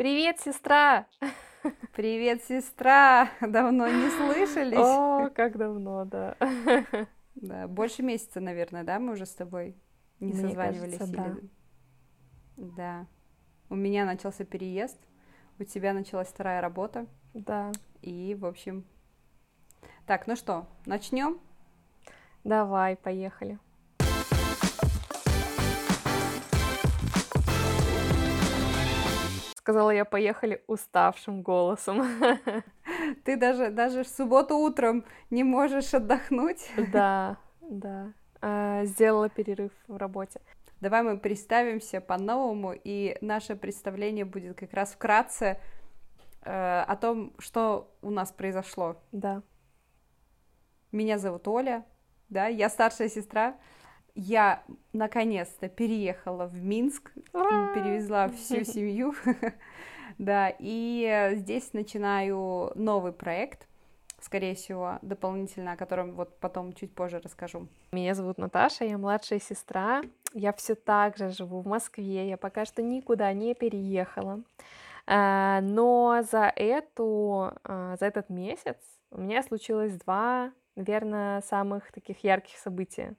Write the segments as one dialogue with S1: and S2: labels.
S1: Привет, сестра!
S2: Привет, сестра! Давно не слышались.
S1: О, как давно, да.
S2: Да, больше месяца, наверное, да, мы уже с тобой не
S1: Мне
S2: созванивались.
S1: кажется, да.
S2: или- Да. У меня начался переезд, у тебя началась вторая работа,
S1: Да.
S2: и, в общем... Так, ну что, начнем?
S1: Давай, поехали. Сказала я, поехали уставшим голосом.
S2: Ты даже, даже в субботу утром не можешь отдохнуть.
S1: Да, да. А, Сделала перерыв в работе.
S2: Давай мы представимся по-новому, и наше представление будет как раз вкратце э, о том, что у нас произошло.
S1: Да.
S2: Меня зовут Оля, да, я старшая сестра. Я наконец-то переехала в Минск,
S1: Ура!
S2: перевезла всю семью, да, и э, здесь начинаю новый проект, скорее всего, дополнительно, о котором вот потом чуть позже расскажу.
S1: Меня зовут Наташа, я младшая сестра. Я все так же живу в Москве, я пока что никуда не переехала. А, Но за эту, а, за этот месяц у меня случилось два, наверное, самых таких ярких события.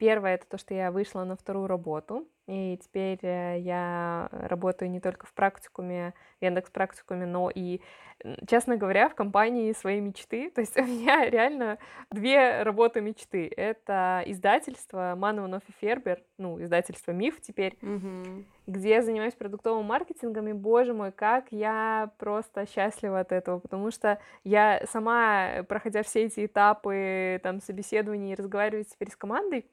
S1: Первое это то, что я вышла на вторую работу, и теперь э, я работаю не только в практикуме, в Яндекс практикуме, но и, честно говоря, в компании своей мечты. То есть у меня реально две работы мечты. Это издательство Манованов и Фербер, ну, издательство Миф теперь, где я занимаюсь продуктовым маркетингом, и, боже мой, как я просто счастлива от этого, потому что я сама, проходя все эти этапы, там, собеседований и разговаривать теперь с командой,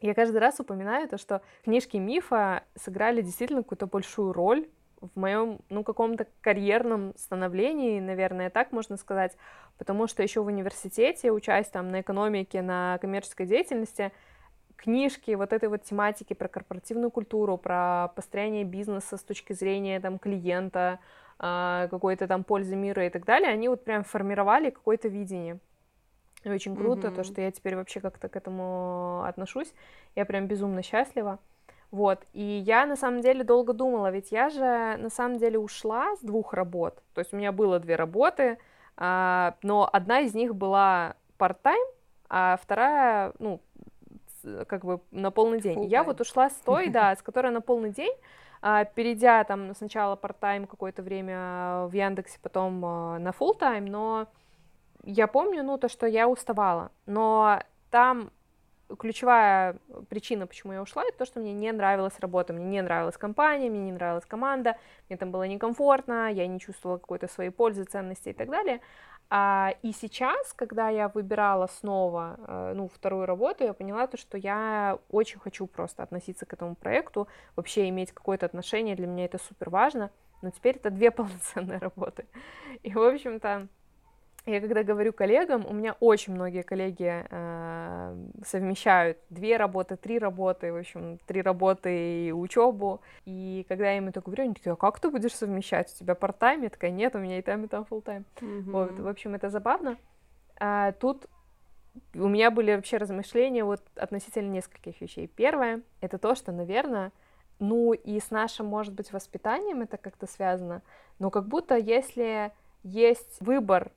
S1: я каждый раз упоминаю то, что книжки мифа сыграли действительно какую-то большую роль в моем, ну, каком-то карьерном становлении, наверное, так можно сказать, потому что еще в университете, учась там на экономике, на коммерческой деятельности, книжки вот этой вот тематики про корпоративную культуру, про построение бизнеса с точки зрения там клиента, а, какой-то там пользы мира и так далее, они вот прям формировали какое-то видение. И очень круто то,
S2: Мгм.
S1: что я теперь вообще как-то к этому отношусь. Я прям безумно счастлива. Вот, и я на самом деле долго думала, ведь я же на самом деле ушла с двух работ. То есть у меня было две работы, а, но одна из них была part-time, а вторая, ну, как бы на полный день. И я вот ушла с той, да, с которой на полный день, а, перейдя там сначала part-time какое-то время в Яндексе, потом а, на full-time, но я помню, ну, то, что я уставала, но там ключевая причина, почему я ушла, это то, что мне не нравилась работа, мне не нравилась компания, мне не нравилась команда, мне там было некомфортно, я не чувствовала какой-то своей пользы, ценности и так далее. А, и сейчас, когда я выбирала снова, э, ну, вторую работу, я поняла то, что я очень хочу просто относиться к этому проекту, вообще иметь какое-то отношение, для меня это супер важно, но теперь это две полноценные работы. И, в общем-то, я когда говорю коллегам, у меня очень многие коллеги э, совмещают две работы, три работы, в общем, три работы и учебу. И когда я им это говорю, они такие, а как ты будешь совмещать? У тебя part-time? Я такая, нет, у меня и там, и там full-time. Вот, в общем, это забавно. А, тут у меня были вообще размышления вот относительно нескольких вещей. Первое, это то, что, наверное, ну и с нашим, может быть, воспитанием это как-то связано, но как будто если есть выбор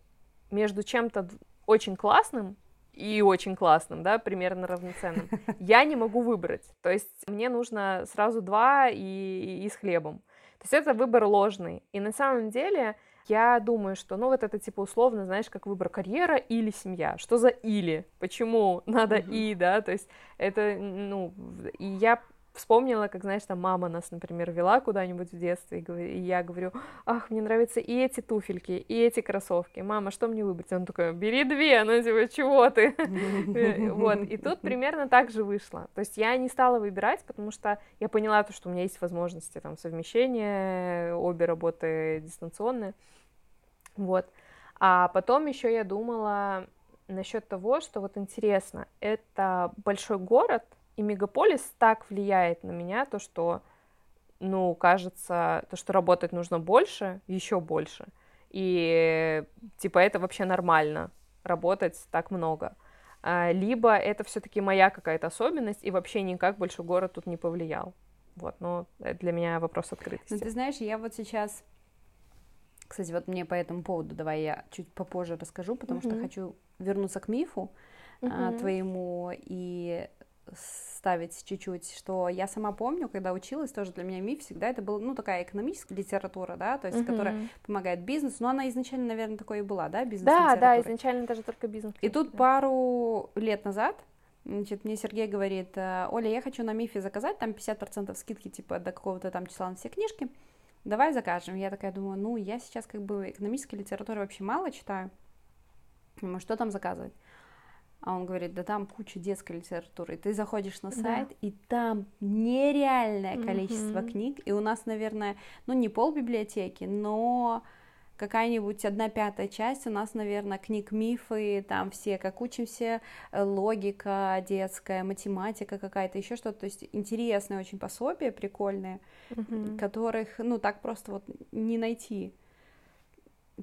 S1: между чем-то очень классным и очень классным, да, примерно равноценным, я не могу выбрать. То есть мне нужно сразу два и, и с хлебом. То есть это выбор ложный. И на самом деле я думаю, что, ну, вот это типа условно, знаешь, как выбор карьера или семья. Что за или? Почему надо и, да? То есть это, ну, и я вспомнила, как, знаешь, там мама нас, например, вела куда-нибудь в детстве, и, я говорю, ах, мне нравятся и эти туфельки, и эти кроссовки. Мама, что мне выбрать? Он такой, бери две, ну, типа, чего ты? Э, Вот, и тут примерно так же вышло. То есть я не стала выбирать, потому что я поняла то, что у меня есть возможности там совмещения, обе работы дистанционные. Вот. А потом еще я думала насчет того, что вот интересно, это большой город, и мегаполис так влияет на меня, то, что, ну, кажется, то, что работать нужно больше, еще больше. И, типа, это вообще нормально, работать так много. А, Либо это все-таки моя какая-то особенность, и вообще никак большой город тут не повлиял. Вот, но это для меня вопрос
S2: Ну,
S1: открытости.
S2: ты знаешь, я вот сейчас Кстати, вот мне по этому поводу давай я чуть попозже расскажу, потому mm-hmm. что хочу вернуться к мифу mm-hmm. а, твоему и ставить чуть-чуть, что я сама помню, когда училась, тоже для меня миф всегда это была, ну, такая экономическая литература, да, то есть, mm-hmm. которая помогает бизнесу, но она изначально, наверное, такой и была, да, бизнес
S1: Да, да, изначально даже только бизнес.
S2: И тут
S1: да.
S2: пару лет назад Значит, мне Сергей говорит, «Э, Оля, я хочу на Мифе заказать, там 50% скидки, типа, до какого-то там числа на все книжки, давай закажем. Я такая думаю, ну, я сейчас как бы экономической литературы вообще мало читаю, думаю, что там заказывать? А он говорит, да там куча детской литературы. И ты заходишь на сайт, да. и там нереальное количество mm-hmm. книг. И у нас, наверное, ну не пол библиотеки, но какая-нибудь одна пятая часть у нас, наверное, книг мифы, там все, как учимся, э, логика детская, математика какая-то, еще что-то, то есть интересные очень пособия, прикольные, mm-hmm. которых, ну, так просто вот не найти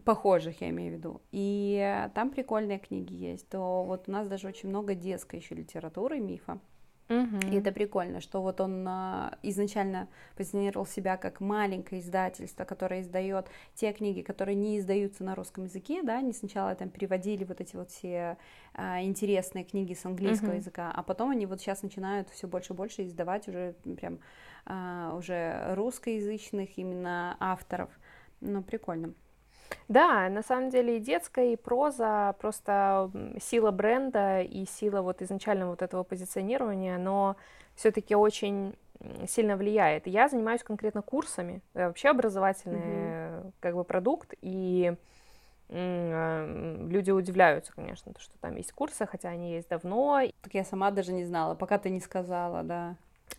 S2: похожих, я имею в виду. И там прикольные книги есть. То вот у нас даже очень много детской еще литературы, мифа. Угу. И это прикольно, что вот он а, изначально позиционировал себя как маленькое издательство, которое издает те книги, которые не издаются на русском языке, да, они сначала там переводили вот эти вот все а, интересные книги с английского угу. языка, а потом они вот сейчас начинают все больше и больше издавать уже прям уже русскоязычных именно авторов. Ну, прикольно.
S1: Да, на самом деле и детская, и проза, просто сила бренда и сила вот изначально вот этого позиционирования, но все-таки очень сильно влияет. Я занимаюсь конкретно курсами, вообще образовательный mm-hmm. как бы продукт, и люди удивляются, конечно, то, что там есть курсы, хотя они есть давно.
S2: Так я сама даже не знала, пока ты не сказала, да.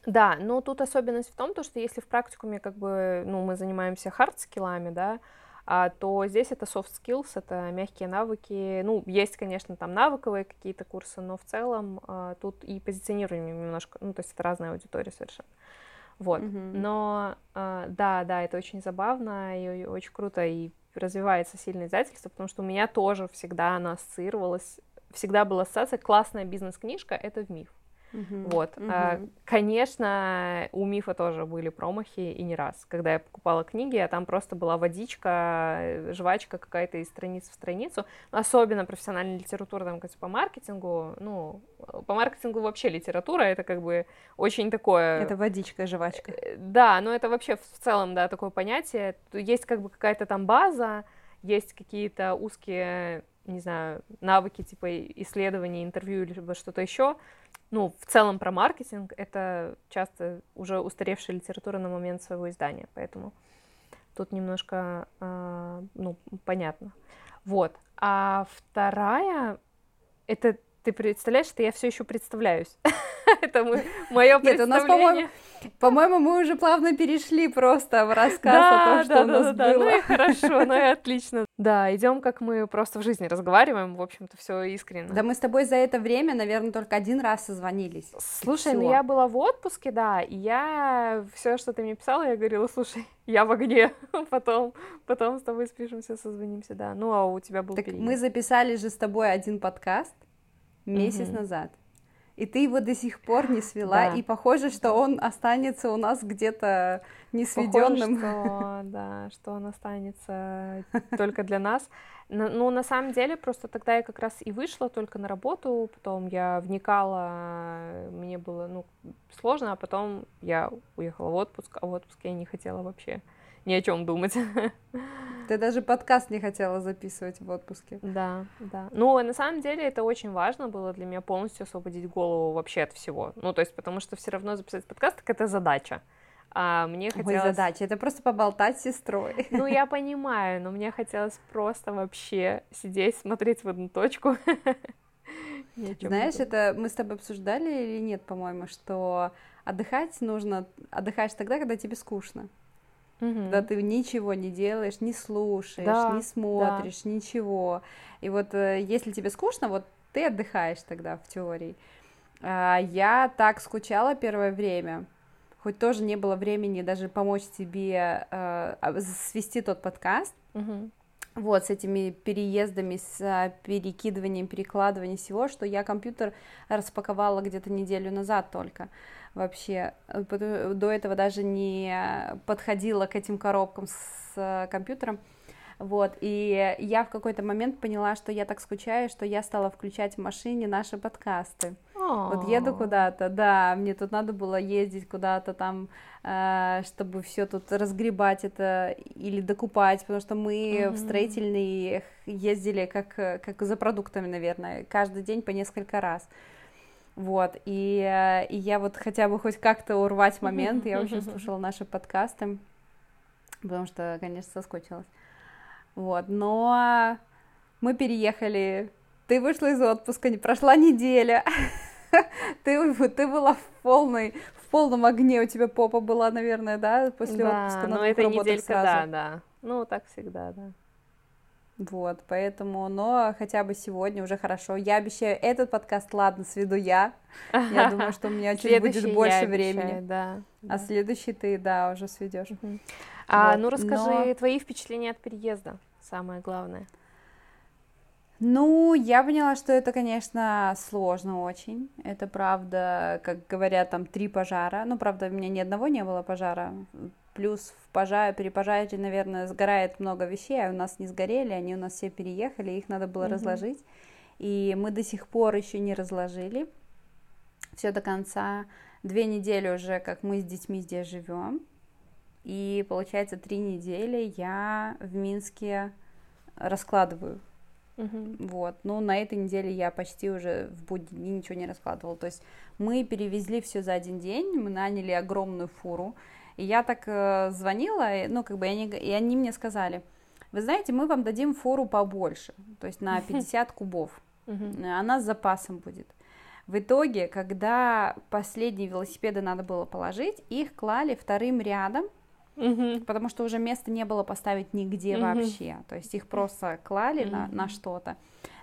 S1: Да, но тут особенность в том, то, что если в практикуме как бы, ну, мы занимаемся хард-скиллами, да, а, то здесь это soft skills, это мягкие навыки. Ну, есть, конечно, там навыковые какие-то курсы, но в целом а, тут и позиционирование немножко, ну, то есть это разная аудитория совершенно. Вот. Mm-hmm. Но а, да, да, это очень забавно и очень круто, и развивается сильное издательство, потому что у меня тоже всегда оно ассоциировалось, всегда была ассоциация классная бизнес-книжка, это в миф. Uh-huh, вот. Uh-huh. А, конечно, у Мифа тоже были промахи, и не раз. Когда я покупала книги, а там просто была водичка, жвачка какая-то из страницы в страницу. Особенно профессиональная литература, там, как по маркетингу. Ну, по маркетингу вообще литература, это как бы очень такое...
S2: Это водичка, жвачка. Э,
S1: да, но это вообще в целом, да, такое понятие. Есть как бы какая-то там база, есть какие-то узкие не знаю, навыки типа исследования, интервью или что-то еще, ну, в целом про маркетинг, это часто уже устаревшая литература на момент своего издания, поэтому тут немножко, э, ну, понятно. Вот. А вторая, это ты представляешь, что я все еще представляюсь. Это мое представление.
S2: По-моему, мы уже плавно перешли просто в рассказ о том, что у нас было.
S1: Ну и хорошо, ну и отлично. Да, идем, как мы просто в жизни разговариваем, в общем-то, все искренне.
S2: Да, мы с тобой за это время, наверное, только один раз созвонились.
S1: Слушай, ну я была в отпуске, да, и я все, что ты мне писала, я говорила, слушай, я в огне, потом, потом с тобой спишемся, созвонимся, да. Ну, а у тебя был
S2: Так мы записали же с тобой один подкаст, месяц угу. назад. И ты его до сих пор не свела, да. и похоже, что он останется у нас где-то не сведенным.
S1: что, да, что он останется только для нас. Ну, на самом деле, просто тогда я как раз и вышла только на работу, потом я вникала, мне было, ну, сложно, а потом я уехала в отпуск, а в отпуске я не хотела вообще ни о чем думать.
S2: Ты даже подкаст не хотела записывать в отпуске.
S1: Да, да. Ну, на самом деле это очень важно было для меня полностью освободить голову вообще от всего. Ну, то есть, потому что все равно записать подкаст, так это задача. А мне хотелось...
S2: Ой, задача, это просто поболтать с сестрой.
S1: Ну, я понимаю, но мне хотелось просто вообще сидеть, смотреть в одну точку.
S2: Знаешь, это мы с тобой обсуждали или нет, по-моему, что отдыхать нужно, отдыхаешь тогда, когда тебе скучно. Угу. Когда ты ничего не делаешь, не слушаешь, да, не смотришь, да. ничего. И вот э, если тебе скучно, вот ты отдыхаешь тогда в теории. А, я так скучала первое время, хоть тоже не было времени даже помочь тебе э, свести тот подкаст. Угу. Вот, с этими переездами, с а, перекидыванием, перекладыванием всего, что я компьютер распаковала где-то неделю назад только вообще. До этого даже не подходила к этим коробкам с э, компьютером. Вот, и я в какой-то момент поняла, что я так скучаю, что я стала включать в машине наши подкасты. Вот еду куда-то, да, мне тут надо было ездить куда-то там, э, чтобы все тут разгребать это или докупать, потому что мы mm-hmm. в строительный ездили как, как за продуктами, наверное, каждый день по несколько раз. Вот, и, э, и я вот хотя бы хоть как-то урвать момент, я очень слушала наши подкасты, потому что, конечно, соскучилась. Вот, но мы переехали, ты вышла из отпуска, не прошла неделя, ты, ты была в полной, в полном огне, у тебя попа была, наверное, да, после
S1: да,
S2: отпуска?
S1: ну это неделька, сразу. да, да, ну так всегда, да.
S2: Вот, поэтому, но хотя бы сегодня уже хорошо. Я обещаю, этот подкаст, ладно, сведу я. Я думаю, что у меня чуть будет больше времени.
S1: Да,
S2: а следующий ты, да, уже сведешь.
S1: А, ну расскажи твои впечатления от переезда, самое главное.
S2: Ну, я поняла, что это, конечно, сложно очень. Это правда, как говорят, там три пожара. Ну, правда, у меня ни одного не было пожара. Плюс в пожаре, при пожаре, наверное, сгорает много вещей, а у нас не сгорели, они у нас все переехали, их надо было mm-hmm. разложить. И мы до сих пор еще не разложили все до конца. Две недели уже, как мы с детьми здесь живем. И получается, три недели я в Минске раскладываю
S1: Угу.
S2: Вот, ну на этой неделе я почти уже в будни дни ничего не раскладывала. То есть мы перевезли все за один день, мы наняли огромную фуру. И я так э, звонила, ну как бы, и они, и они мне сказали, вы знаете, мы вам дадим фуру побольше, то есть на 50 кубов. Она с запасом будет. В итоге, когда последние велосипеды надо было положить, их клали вторым рядом
S1: угу.
S2: потому что уже места не было поставить нигде угу. вообще, то есть их просто клали угу. на, на что-то.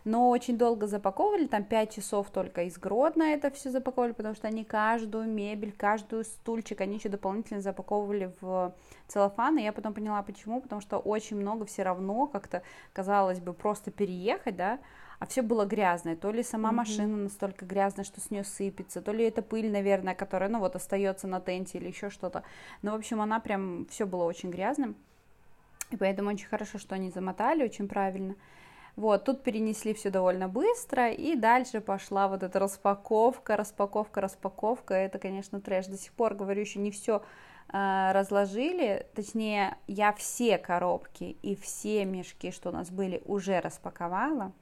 S2: Но очень долго запаковывали, там 5 часов только из Гродно это все запаковывали, потому что они каждую мебель, каждую стульчик, они еще дополнительно запаковывали в целлофан, и я потом поняла, почему, потому что очень много все равно как-то, казалось бы, просто переехать, да, а все было грязное. То ли сама mm-hmm. машина настолько грязная, что с нее сыпется, то ли это пыль, наверное, которая, ну вот, остается на тенте или еще что-то. Но, в общем, она прям, все было очень грязным. И поэтому очень хорошо, что они замотали, очень правильно. Вот, тут перенесли все довольно быстро, и дальше пошла вот эта распаковка, распаковка, распаковка. Это, конечно, трэш. До сих пор, говорю, еще не все э, разложили. Точнее, я все коробки и все мешки, что у нас были, уже распаковала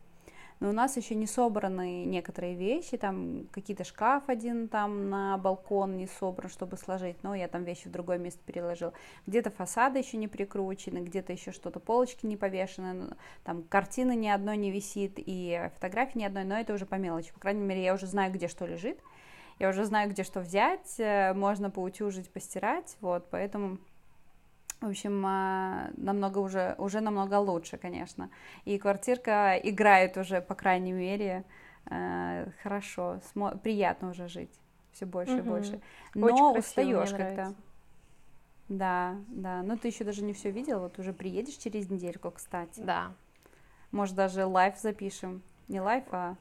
S2: но у нас еще не собраны некоторые вещи, там какие-то шкаф один там на балкон не собран, чтобы сложить, но я там вещи в другое место переложила, где-то фасады еще не прикручены, где-то еще что-то, полочки не повешены, там картины ни одной не висит и фотографии ни одной, но это уже по мелочи, по крайней мере, я уже знаю, где что лежит, я уже знаю, где что взять, э, можно поутюжить, постирать, вот, поэтому в общем, а, намного уже, уже намного лучше, конечно. И квартирка играет уже, по крайней мере, э, хорошо, приятно уже жить, все больше угу. и больше. Но устаешь как-то. Да, да. Но ты еще даже не все видел, вот уже приедешь через недельку, кстати.
S1: Да.
S2: Может, даже live запишем. Не live, а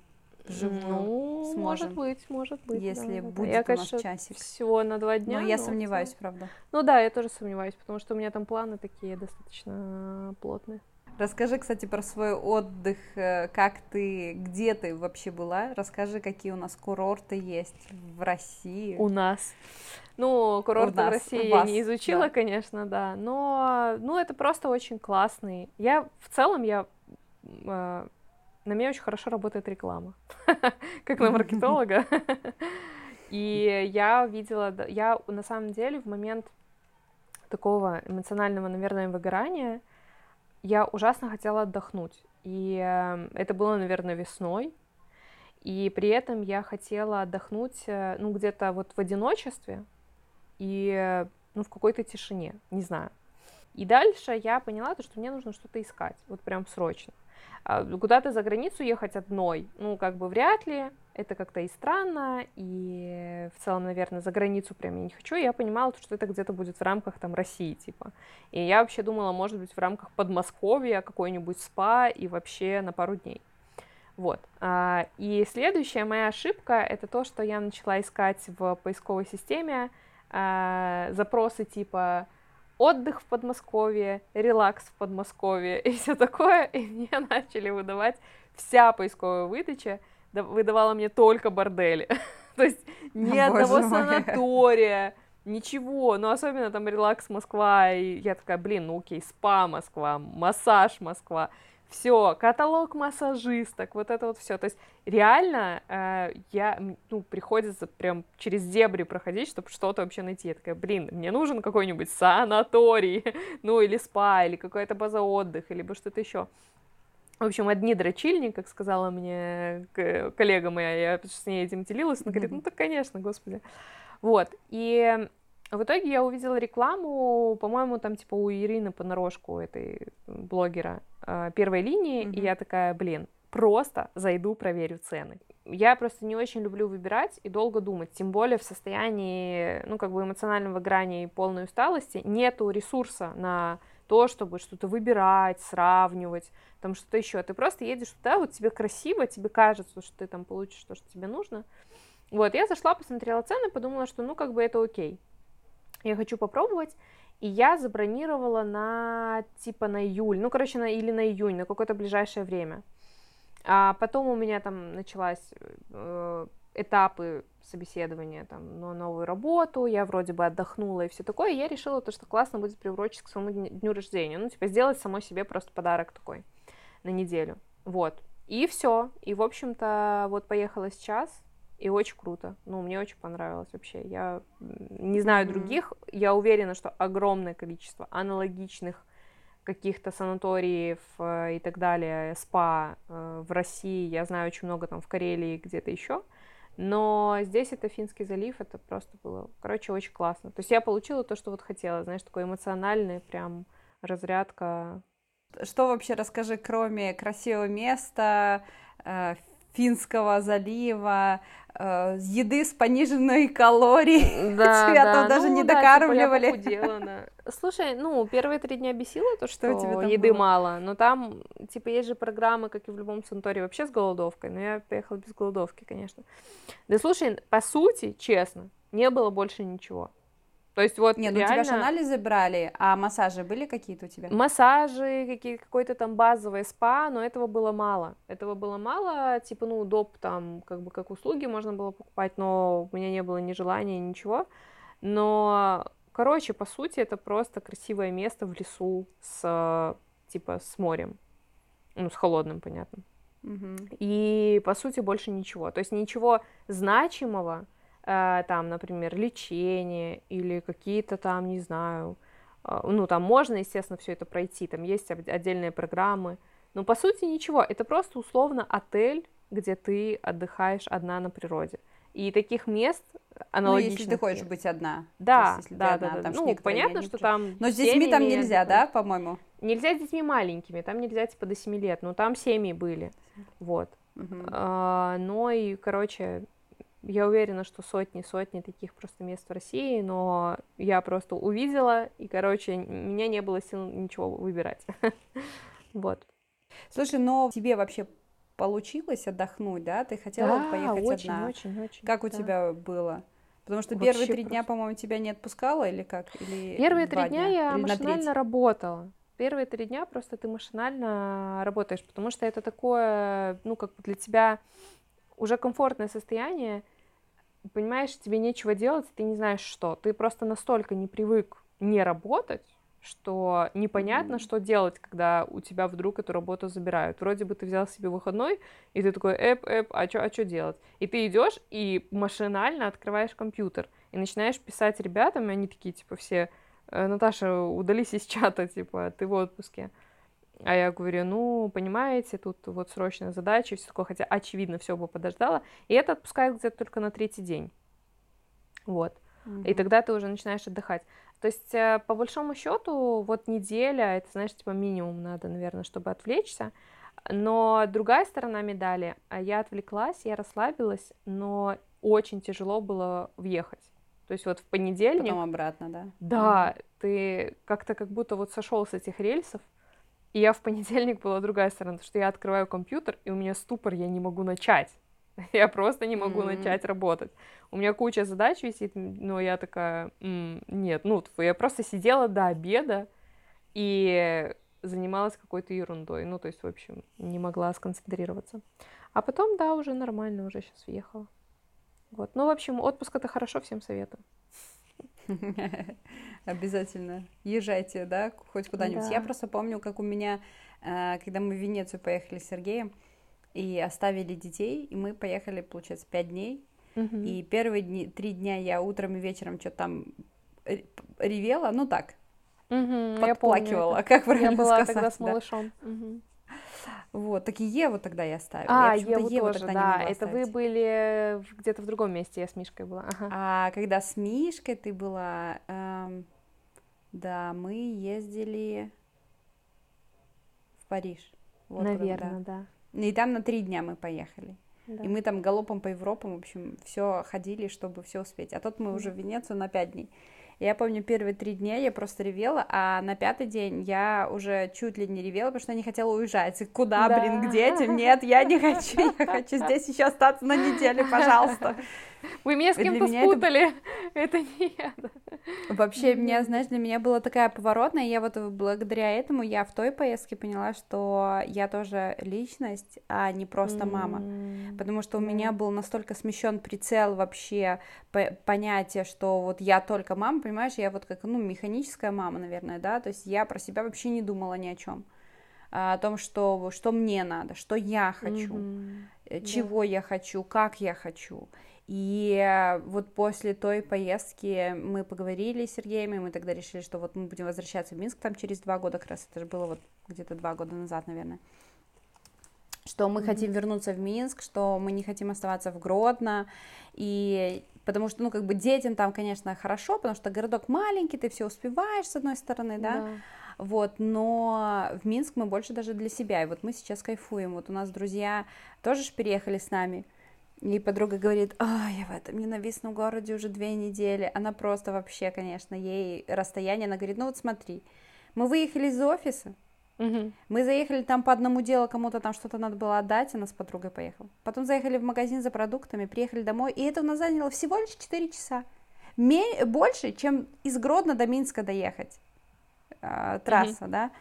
S2: вживую
S1: ну, сможем. Может быть, может быть.
S2: Если
S1: да,
S2: будет
S1: я,
S2: у
S1: конечно,
S2: нас часик.
S1: Всего на два дня.
S2: Но я сомневаюсь, правда.
S1: Ну да, я тоже сомневаюсь, потому что у меня там планы такие достаточно плотные.
S2: Расскажи, кстати, про свой отдых, э, как ты, где ты вообще была? Расскажи, какие у нас курорты есть в России.
S1: У нас. Ну, курорты нас, в России я не изучила, да. конечно, да, но, ну, это просто очень классный. Я, в целом, я э, на меня очень хорошо работает реклама, как на маркетолога. И я видела, я на самом деле в момент такого эмоционального, наверное, выгорания, я ужасно хотела отдохнуть. И э, это было, наверное, весной. И при этом я хотела отдохнуть, э, ну, где-то вот в одиночестве и, э, ну, в какой-то тишине, не знаю. И дальше я поняла, то, что мне нужно что-то искать, вот прям срочно. А, куда-то за границу ехать одной, ну, как бы вряд ли, это как-то и странно, и в целом, наверное, за границу прям я не хочу, я понимала, что это где-то будет в рамках там России, типа. И я вообще думала, может быть, в рамках Подмосковья какой-нибудь спа и вообще на пару дней. Вот. А, и следующая моя ошибка — это то, что я начала искать в поисковой системе а, запросы типа отдых в Подмосковье, релакс в Подмосковье и все такое, и мне начали выдавать вся поисковая выдача, выдавала мне только бордели. То есть ни одного санатория, ничего, ну особенно там релакс Москва, и я такая, блин, ну окей, спа Москва, массаж Москва, все, каталог массажисток, вот это вот все. То есть реально э, я, ну, приходится прям через дебри проходить, чтобы что-то вообще найти. Я такая, блин, мне нужен какой-нибудь санаторий, ну, или спа, или какая-то база отдыха, либо что-то еще. В общем, одни дрочильни, как сказала мне коллега моя, я с ней этим делилась, она говорит, ну так, конечно, господи. Вот, и в итоге я увидела рекламу, по-моему, там типа у Ирины понарошку, этой блогера, а, первой линии, mm-hmm. и я такая, блин, просто зайду, проверю цены. Я просто не очень люблю выбирать и долго думать, тем более в состоянии, ну, как бы эмоционального грани и полной усталости, нету ресурса на то, чтобы что-то выбирать, сравнивать, там что-то еще. Ты просто едешь туда, вот тебе красиво, тебе кажется, что ты там получишь то, что тебе нужно. Вот, я зашла, посмотрела цены, подумала, что ну как бы это окей. Я хочу попробовать, и я забронировала на типа на июль, ну короче, на, или на июнь, на какое-то ближайшее время. А потом у меня там началась э, этапы собеседования там, на новую работу, я вроде бы отдохнула и все такое, и я решила то, что классно будет приурочить к своему дню рождения, ну, типа, сделать самой себе просто подарок такой на неделю, вот, и все, и, в общем-то, вот поехала сейчас, и очень круто, ну, мне очень понравилось вообще, я не знаю mm-hmm. других, я уверена, что огромное количество аналогичных каких-то санаториев э, и так далее, спа э, в России, я знаю очень много там в Карелии где-то еще, но здесь это Финский залив, это просто было, короче, очень классно. То есть я получила то, что вот хотела, знаешь, такой эмоциональный прям разрядка.
S2: Что вообще расскажи, кроме красивого места, э, Финского залива, э, еды с пониженной калорией. Да, Тебя да. даже ну, не да, докармливали. Типа
S1: я похудела, да. Слушай, ну, первые три дня бесило то, что, что тебе еды было? мало, но там, типа, есть же программы, как и в любом санатории, вообще с голодовкой, но я поехала без голодовки, конечно. Да слушай, по сути, честно, не было больше ничего. То есть вот
S2: Нет, реально... ну у тебя же анализы брали, а массажи были какие-то у тебя?
S1: Массажи, какие, какой-то там базовый спа, но этого было мало. Этого было мало, типа, ну, доп там, как бы, как услуги можно было покупать, но у меня не было ни желания, ничего. Но, короче, по сути, это просто красивое место в лесу с, типа, с морем. Ну, с холодным, понятно. Угу. И, по сути, больше ничего. То есть ничего значимого, там, например, лечение или какие-то там, не знаю, э, ну, там можно, естественно, все это пройти, там есть отдельные программы, но по сути ничего, это просто условно отель, где ты отдыхаешь одна на природе. И таких мест аналогичных.
S2: Ну, если ты хочешь быть одна.
S1: Да, есть, да, да, да. Там ну, понятно, что там...
S2: Но с детьми там нельзя, да, по-моему?
S1: Нельзя с детьми маленькими, там нельзя типа до 7 лет, но там семьи были, вот. Угу. А, но и, короче, я уверена, что сотни-сотни таких просто мест в России, но я просто увидела, и, короче, меня не было сил ничего выбирать. Вот.
S2: Слушай, но тебе вообще получилось отдохнуть, да? Ты хотела да, поехать
S1: очень,
S2: одна?
S1: очень, очень.
S2: Как у да. тебя было? Потому что первые три дня, по-моему, тебя не отпускала или как? Или
S1: первые три дня, дня я или машинально работала. Первые три дня просто ты машинально работаешь, потому что это такое, ну, как бы для тебя уже комфортное состояние, понимаешь, тебе нечего делать, ты не знаешь что. Ты просто настолько не привык не работать, что непонятно, mm-hmm. что делать, когда у тебя вдруг эту работу забирают. Вроде бы ты взял себе выходной, и ты такой, эп, эп, а что а чё делать? И ты идешь и машинально открываешь компьютер и начинаешь писать ребятам, и они такие, типа, все, «Э, Наташа, удались из чата, типа, ты в отпуске. А я говорю, ну, понимаете, тут вот срочная задача, все такое, хотя очевидно все бы подождало. И это отпускают где-то только на третий день. Вот. Угу. И тогда ты уже начинаешь отдыхать. То есть, э, по большому счету, вот неделя, это, знаешь, типа минимум надо, наверное, чтобы отвлечься. Но другая сторона медали, я отвлеклась, я расслабилась, но очень тяжело было въехать. То есть вот в понедельник...
S2: Потом обратно, да?
S1: Да, ты как-то как будто вот сошел с этих рельсов, и я в понедельник была другая сторона, потому что я открываю компьютер, и у меня ступор, я не могу начать. Я просто не могу mm-hmm. начать работать. У меня куча задач висит, но я такая, м-м, нет, ну, я просто сидела до обеда и занималась какой-то ерундой. Ну, то есть, в общем, не могла сконцентрироваться. А потом, да, уже нормально, уже сейчас въехала. Вот. Ну, в общем, отпуск это хорошо, всем советую.
S2: Обязательно. Езжайте, да, хоть куда-нибудь. Да. Я просто помню, как у меня, э, когда мы в Венецию поехали с Сергеем и оставили детей, и мы поехали, получается, пять дней. Угу. И первые дни, три дня я утром и вечером что-то там ревела, ну так,
S1: угу,
S2: подплакивала, как правильно
S1: Я была
S2: сказать,
S1: тогда с
S2: да.
S1: малышом. Угу.
S2: Вот, так и Еву тогда я оставила.
S1: А,
S2: я
S1: Еву,
S2: Еву
S1: тоже,
S2: тогда
S1: да. это
S2: оставить.
S1: вы были где-то в другом месте, я с Мишкой была. Ага.
S2: А когда с Мишкой ты была, эм, да, мы ездили в Париж.
S1: Вот Наверное, да.
S2: И там на три дня мы поехали. Да. И мы там галопом по Европам, в общем, все ходили, чтобы все успеть. А тут мы уже в Венецию на пять дней. Я помню, первые три дня я просто ревела, а на пятый день я уже чуть ли не ревела, потому что я не хотела уезжать. Куда, да. блин, к детям? Нет, я не хочу, я хочу здесь еще остаться на неделю, пожалуйста.
S1: Вы меня с кем-то спутали. Это... это не я.
S2: Вообще, меня, знаешь, для меня была такая поворотная. Я вот благодаря этому я в той поездке поняла, что я тоже личность, а не просто мама. Потому что у меня был настолько смещен прицел вообще понятие, что вот я только мама, понимаешь, я вот как, ну, механическая мама, наверное, да, то есть я про себя вообще не думала ни о чем о том, что, что мне надо, что я хочу, mm-hmm. чего да. я хочу, как я хочу. И э, вот после той поездки мы поговорили с Сергеем, и мы тогда решили, что вот мы будем возвращаться в Минск там через два года, как раз это же было вот где-то два года назад, наверное что мы mm-hmm. хотим вернуться в Минск, что мы не хотим оставаться в Гродно, и потому что, ну, как бы детям там, конечно, хорошо, потому что городок маленький, ты все успеваешь, с одной стороны, да, да. вот, но в Минск мы больше даже для себя, и вот мы сейчас кайфуем, вот у нас друзья тоже переехали с нами, и подруга говорит, а, я в этом ненавистном городе уже две недели. Она просто вообще, конечно, ей расстояние. Она говорит, ну вот смотри, мы выехали из офиса,
S1: угу.
S2: мы заехали там по одному делу, кому-то там что-то надо было отдать, она с подругой поехала. Потом заехали в магазин за продуктами, приехали домой, и это у нас заняло всего лишь 4 часа. Ме- больше, чем из Гродно до Минска доехать. Э, трасса, угу. да.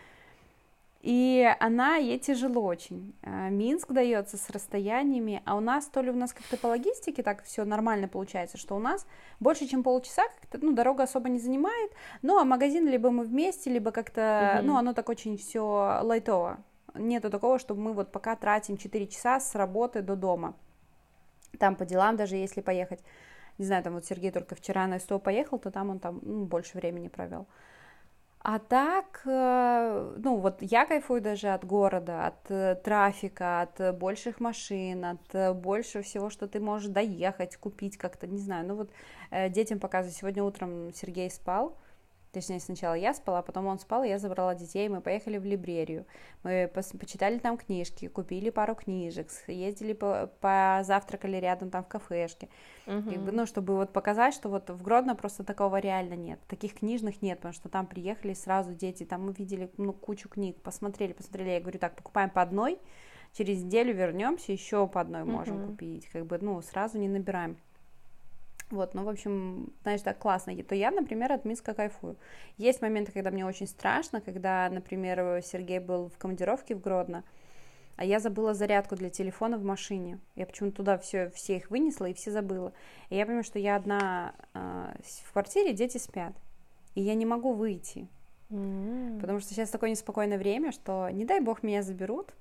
S2: И она, ей тяжело очень. А, Минск дается с расстояниями, а у нас то ли у нас как-то по логистике так все нормально получается, что у нас больше, чем полчаса, как-то, ну, дорога особо не занимает, ну, а магазин либо мы вместе, либо как-то, угу. ну, оно так очень все лайтово. Нету такого, чтобы мы вот пока тратим 4 часа с работы до дома. Там по делам даже если поехать. Не знаю, там вот Сергей только вчера на СТО поехал, то там он там ну, больше времени провел. А так, э, ну вот я кайфую даже от города, от э, трафика, от больших машин, от э, больше всего, что ты можешь доехать, купить как-то, не знаю. Ну вот детям показываю, сегодня утром Сергей спал, Точнее, сначала я спала, потом он спал, и я забрала детей, мы поехали в либрерию. Мы почитали там книжки, купили пару книжек, ездили, по позавтракали рядом там в кафешке.
S1: Угу.
S2: Как бы, ну, чтобы вот показать, что вот в Гродно просто такого реально нет. Таких книжных нет, потому что там приехали сразу дети, там мы видели ну, кучу книг, посмотрели, посмотрели. Я говорю, так, покупаем по одной, через неделю вернемся, еще по одной можем угу. купить. Как бы, ну, сразу не набираем. Вот, ну, в общем, знаешь, так классно. То я, например, от Минска кайфую. Есть моменты, когда мне очень страшно, когда, например, Сергей был в командировке в Гродно, а я забыла зарядку для телефона в машине. Я почему-то туда все, все их вынесла и все забыла. И я понимаю, что я одна э, в квартире, дети спят. И я не могу выйти.
S1: Mm-hmm.
S2: Потому что сейчас такое неспокойное время, что не дай бог меня заберут.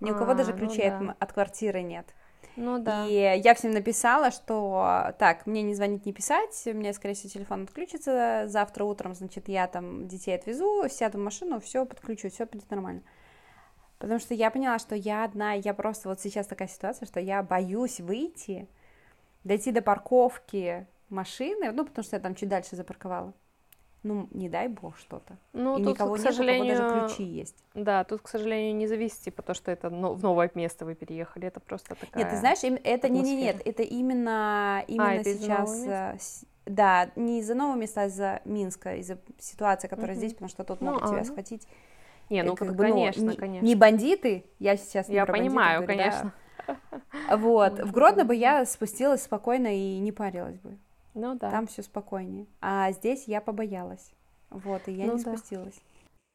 S2: Ни у кого а, даже ну ключей ну да. от, от квартиры нет.
S1: Ну да.
S2: И я всем написала, что так, мне не звонить, не писать, меня, скорее всего, телефон отключится, завтра утром, значит, я там детей отвезу, сяду в машину, все подключу, все будет нормально. Потому что я поняла, что я одна, я просто вот сейчас такая ситуация, что я боюсь выйти, дойти до парковки машины, ну, потому что я там чуть дальше запарковала ну, не дай бог что-то.
S1: Ну,
S2: и
S1: тут,
S2: никого
S1: к
S2: нет,
S1: сожалению,
S2: у кого даже ключи есть.
S1: Да, тут, к сожалению, не зависит, потому что это в новое место вы переехали, это просто такая
S2: Нет, ты знаешь, это не, не, нет, это именно, именно
S1: а, это
S2: сейчас... Э, да, не из-за нового места, а из-за Минска, из-за ситуации, которая угу. здесь, потому что тут ну, могут а, тебя ну. схватить.
S1: Не, ну, как, бы, конечно,
S2: ну,
S1: конечно.
S2: Не бандиты, я сейчас не
S1: Я
S2: про
S1: понимаю,
S2: бандитов
S1: конечно.
S2: Да, Вот. В Гродно бы я спустилась спокойно и не парилась бы.
S1: Ну да.
S2: Там все спокойнее. А здесь я побоялась. Вот, и я
S1: Ну
S2: не
S1: да.
S2: спустилась.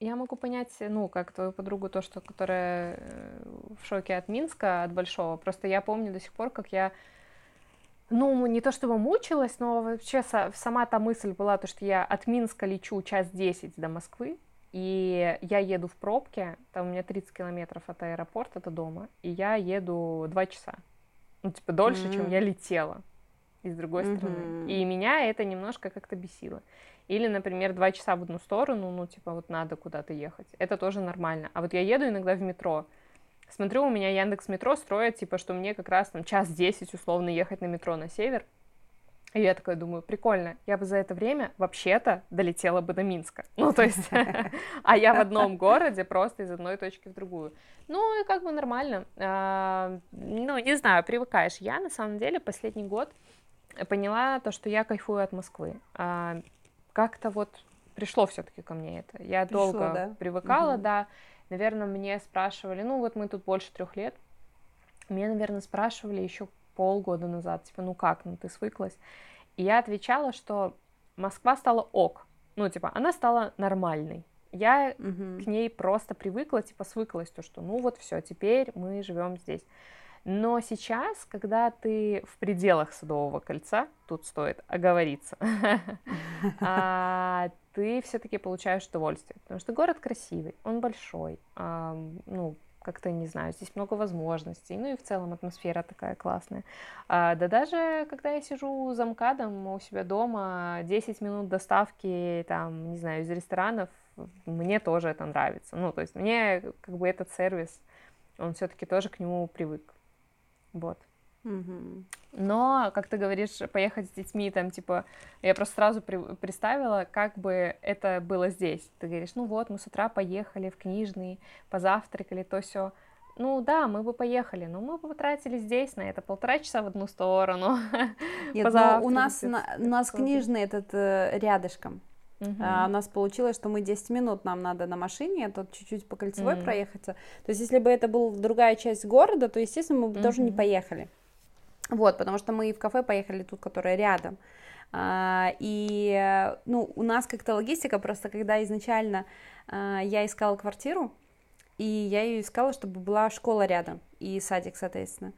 S1: Я могу понять, ну, как твою подругу, то, что, которая э, в шоке от Минска, от Большого. Просто я помню до сих пор, как я, ну, не то чтобы мучилась, но вообще са- сама та мысль была, то, что я от Минска лечу час 10 до Москвы, и я еду в пробке, там у меня 30 километров от аэропорта до дома, и я еду 2 часа. Ну, типа, дольше, чем
S2: М.
S1: я летела из другой
S2: Мгм.
S1: страны. И меня это немножко как-то бесило. Или, например, два часа в одну сторону, ну, типа, вот надо куда-то ехать. Это тоже нормально. А вот я еду иногда в метро, смотрю, у меня Яндекс Метро строит, типа, что мне как раз там час десять условно ехать на метро на север. И я такая думаю, прикольно, я бы за это время вообще-то долетела бы до Минска. Ну, то есть, а я в одном городе просто из одной точки в другую. Ну, и как бы нормально. А, Ну, не знаю, привыкаешь. Я, на самом деле, последний год поняла то, что я кайфую от Москвы. А, Как-то вот пришло все-таки ко мне это. Я
S2: Пришло,
S1: долго
S2: да?
S1: привыкала,
S2: Мгм.
S1: да. Наверное, мне спрашивали, ну вот мы тут больше трех лет. Мне, наверное, спрашивали еще полгода назад, типа, ну как, ну ты свыклась? И я отвечала, что Москва стала ок. Ну, типа, она стала нормальной. Я
S2: Мгм.
S1: к ней просто привыкла, типа свыклась, то, что ну вот все, теперь мы живем здесь. Но сейчас, когда ты в пределах Садового кольца, тут стоит оговориться, а, ты все-таки получаешь удовольствие, потому что город красивый, он большой, ам, ну, как-то, не знаю, здесь много возможностей, ну и в целом атмосфера такая классная. А, да даже когда я сижу за МКАДом у себя дома, 10 минут доставки, там, не знаю, из ресторанов, мне тоже это нравится. Ну, то есть мне как бы этот сервис, он все-таки тоже к нему привык. Вот. Но, как ты говоришь, поехать с детьми, там, типа, я просто сразу при- представила, как бы это было здесь. Ты говоришь, ну вот, мы с утра поехали в книжный, позавтракали, то все. Ну да, мы бы поехали, но мы бы потратили здесь на это полтора часа в одну сторону.
S2: Нет, но у нас, на- у нас книжный этот э, рядышком.
S1: Мгм.
S2: А, у нас получилось, что мы 10 минут нам надо на машине, а тут чуть-чуть по кольцевой
S1: Мгм.
S2: проехаться. То есть, если бы это была другая часть города, то, естественно, мы бы тоже не поехали. Вот, потому что мы и в кафе поехали тут, которое рядом. А, и, ну, у нас как-то логистика, просто когда изначально а, я искала квартиру, и я ее искала, чтобы была школа рядом, и садик, соответственно.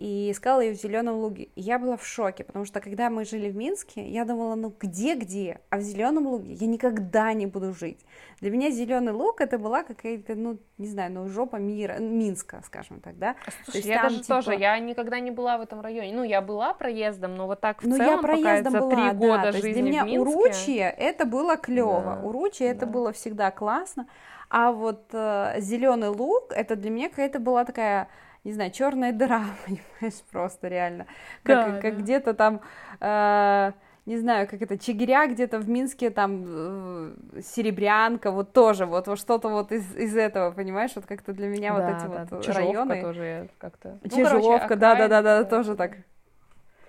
S2: И искала ее в Зеленом Луге. И я была в шоке, потому что когда мы жили в Минске, я думала, ну где-где, а в Зеленом Луге я никогда не буду жить. Для меня Зеленый Луг это была какая-то, ну, не знаю, ну, жопа мира, Минска, скажем так, да.
S1: Слушай,
S2: есть
S1: я
S2: там,
S1: даже тоже,
S2: типа-
S1: я никогда не была в этом районе. Ну, я была проездом, но вот так в
S2: Ну,
S1: целом,
S2: я проездом
S1: пока
S2: была,
S1: три
S2: да,
S1: года
S2: то есть
S1: жизни
S2: для меня
S1: в Минске,
S2: Уручье это было клево,
S1: Да,
S2: Уручье это
S1: да.
S2: было всегда классно, а вот Зеленый Луг это для меня какая-то была такая, не знаю, черная дыра, понимаешь, просто реально, как,
S1: Да,
S2: как
S1: да.
S2: где-то там. э, не знаю, как это, Чигиря где-то в Минске, там, э, Серебрянка, вот тоже, вот, вот что-то вот из, из этого, понимаешь, вот как-то для меня вот
S1: Да,
S2: эти
S1: да,
S2: вот
S1: Чижовка
S2: районы.
S1: тоже как-то... ну,
S2: Чижовка,
S1: короче,
S2: да, да, да, да,
S1: окраины,
S2: тоже так.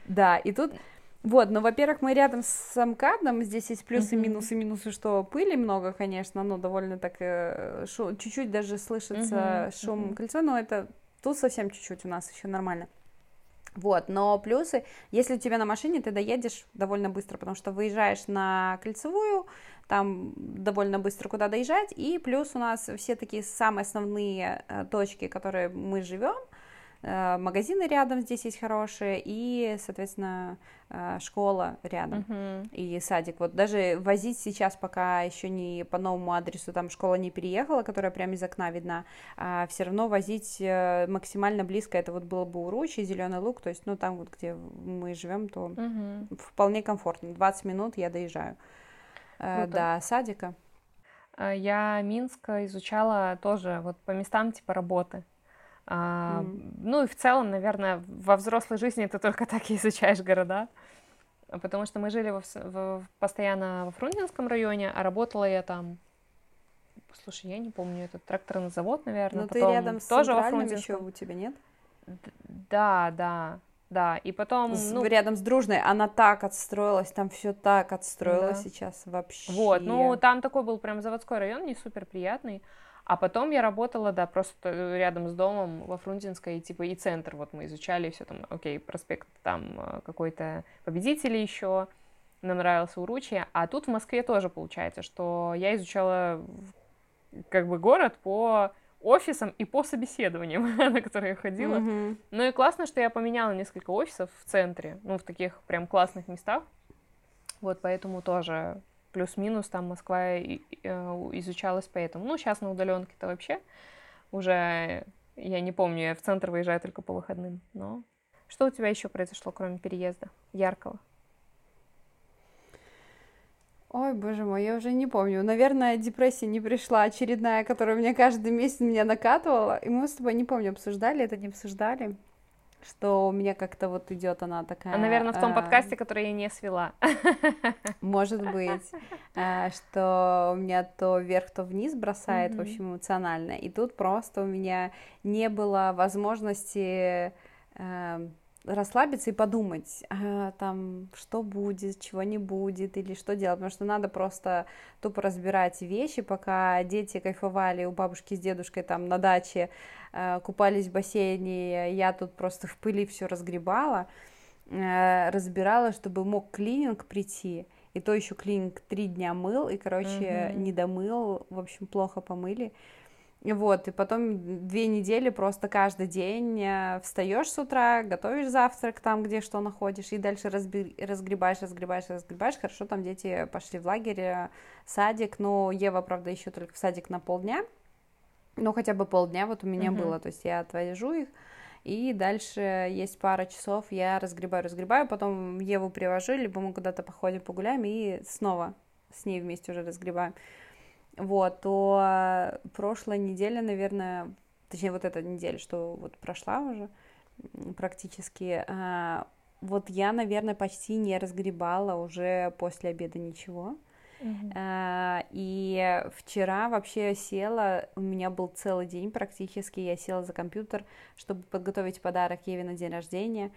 S2: Да, и тут, вот, ну, во-первых, мы рядом с МКАДом, здесь есть плюсы, минусы, минусы, что пыли много, конечно, ну, довольно так, э, чуть-чуть даже слышится шум кольца, но это тут совсем чуть-чуть у нас еще нормально. Вот, но плюсы, если у тебя на машине, ты доедешь довольно быстро, потому что выезжаешь на кольцевую, там довольно быстро куда доезжать, и плюс у нас все такие самые основные э, точки, которые мы живем, магазины рядом здесь есть хорошие, и, соответственно, э, школа рядом
S1: Мгм.
S2: и садик. Вот даже возить сейчас, пока еще не по новому адресу, там школа не переехала, которая прямо из окна видна, а все равно возить э, максимально близко, это вот было бы Уручи, Зеленый Луг, то есть, ну, там вот, где мы живем, то
S1: Мгм.
S2: вполне комфортно. 20 минут я доезжаю э,
S1: Круто.
S2: до садика.
S1: Я Минск изучала тоже вот по местам типа работы. А,
S2: Мгм.
S1: Ну и в целом, наверное, во взрослой жизни ты только так и изучаешь города. Потому что мы жили вс- в- постоянно во Фрунзенском районе, а работала я там... Слушай, я не помню, этот тракторный завод, наверное.
S2: Но Ну, ты
S1: потом
S2: рядом с
S1: тоже во
S2: еще у тебя нет?
S1: Д- Да, да, да. И потом,
S2: С-
S1: ну,
S2: рядом с Дружной, она так отстроилась, там все так отстроилось
S1: Да.
S2: сейчас вообще.
S1: Вот, ну там такой был прям заводской район, не супер приятный. А потом я работала, да, просто рядом с домом во Фрунзенской, и, типа, и центр, вот мы изучали все там, окей, проспект там э, какой-то победитель еще, нам нравился Уручи, а тут в Москве тоже получается, что я изучала как бы город по офисам и по собеседованиям, на которые я ходила. Mm-hmm. Ну и классно, что я поменяла несколько офисов в центре, ну, в таких прям классных местах. Вот, поэтому тоже плюс-минус там Москва э, изучалась поэтому. Ну, сейчас на удаленке-то вообще уже, я не помню, я в центр выезжаю только по выходным, но... Что у тебя еще произошло, кроме переезда яркого?
S2: Ой, боже мой, я уже не помню. Наверное, депрессия не пришла очередная, которая меня каждый месяц меня накатывала. И мы с тобой, не помню, обсуждали это, не обсуждали, что у меня как-то вот идет она такая...
S1: А, наверное, в том а... подкасте, который я не свела.
S2: Может быть, а, что у меня то вверх, то вниз бросает, в общем, эмоционально. И тут просто у меня не было возможности эм, расслабиться и подумать, а, там, что будет, чего не будет, или что делать, потому что надо просто тупо разбирать вещи, пока дети кайфовали у бабушки с дедушкой там на даче, а, купались в бассейне, я тут просто в пыли все разгребала, а, разбирала, чтобы мог клининг прийти, и то еще клининг три дня мыл, и, короче, угу. не домыл, в общем, плохо помыли, вот, и потом две недели просто каждый день э, встаешь с утра, готовишь завтрак там, где что находишь, и дальше разби... разгребаешь, разгребаешь, разгребаешь. Хорошо, там дети пошли в лагерь, э, садик, но Ева, правда, еще только в садик на полдня. Ну, хотя бы полдня вот у меня uh-huh. было, то есть я отвожу их, и дальше есть пара часов, я разгребаю, разгребаю, потом Еву привожу, либо мы куда-то походим, погуляем, и снова с ней вместе уже разгребаем вот, то прошлая неделя, наверное, точнее, вот эта неделя, что вот прошла уже практически, а, вот я, наверное, почти не разгребала уже после обеда ничего. Uh-huh. И вчера вообще села, у меня был целый день практически, я села за компьютер, чтобы подготовить подарок Еве на день рождения.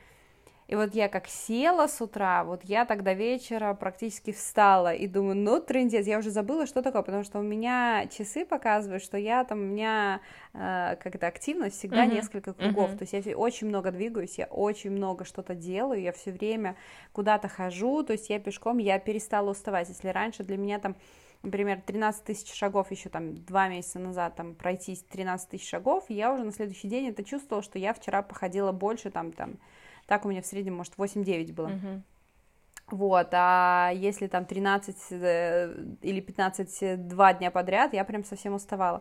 S2: И вот я как села с утра, вот я тогда вечера практически встала и думаю, ну, трендец, я уже забыла, что такое, потому что у меня часы показывают, что я там, у меня э, как-то активность всегда uh-huh. несколько кругов, uh-huh. то есть я очень много двигаюсь, я очень много что-то делаю, я все время куда-то хожу, то есть я пешком, я перестала уставать, если раньше для меня там например, 13 тысяч шагов еще там два месяца назад там пройти 13 тысяч шагов, я уже на следующий день это чувствовала, что я вчера походила больше там, там так у меня в среднем, может, 8-9 было. Uh-huh. Вот, а если там 13 э, или 15 два дня подряд, я прям совсем уставала.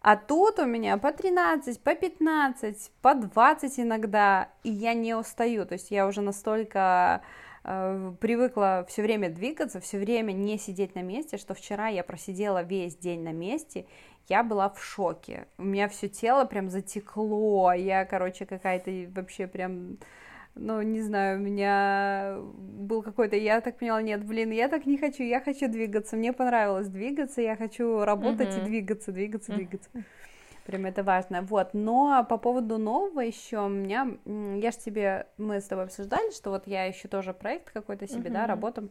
S2: А тут у меня по 13, по 15, по 20 иногда, и я не устаю. То есть я уже настолько э, привыкла все время двигаться, все время не сидеть на месте, что вчера я просидела весь день на месте, я была в шоке. У меня все тело прям затекло, я, короче, какая-то вообще прям ну, не знаю, у меня был какой-то, я так поняла, нет, блин, я так не хочу, я хочу двигаться, мне понравилось двигаться, я хочу работать uh-huh. и двигаться, двигаться, uh-huh. двигаться. Прям это важно. Вот, но по поводу нового еще у меня, я же тебе, мы с тобой обсуждали, что вот я еще тоже проект какой-то себе, uh-huh. да, работу.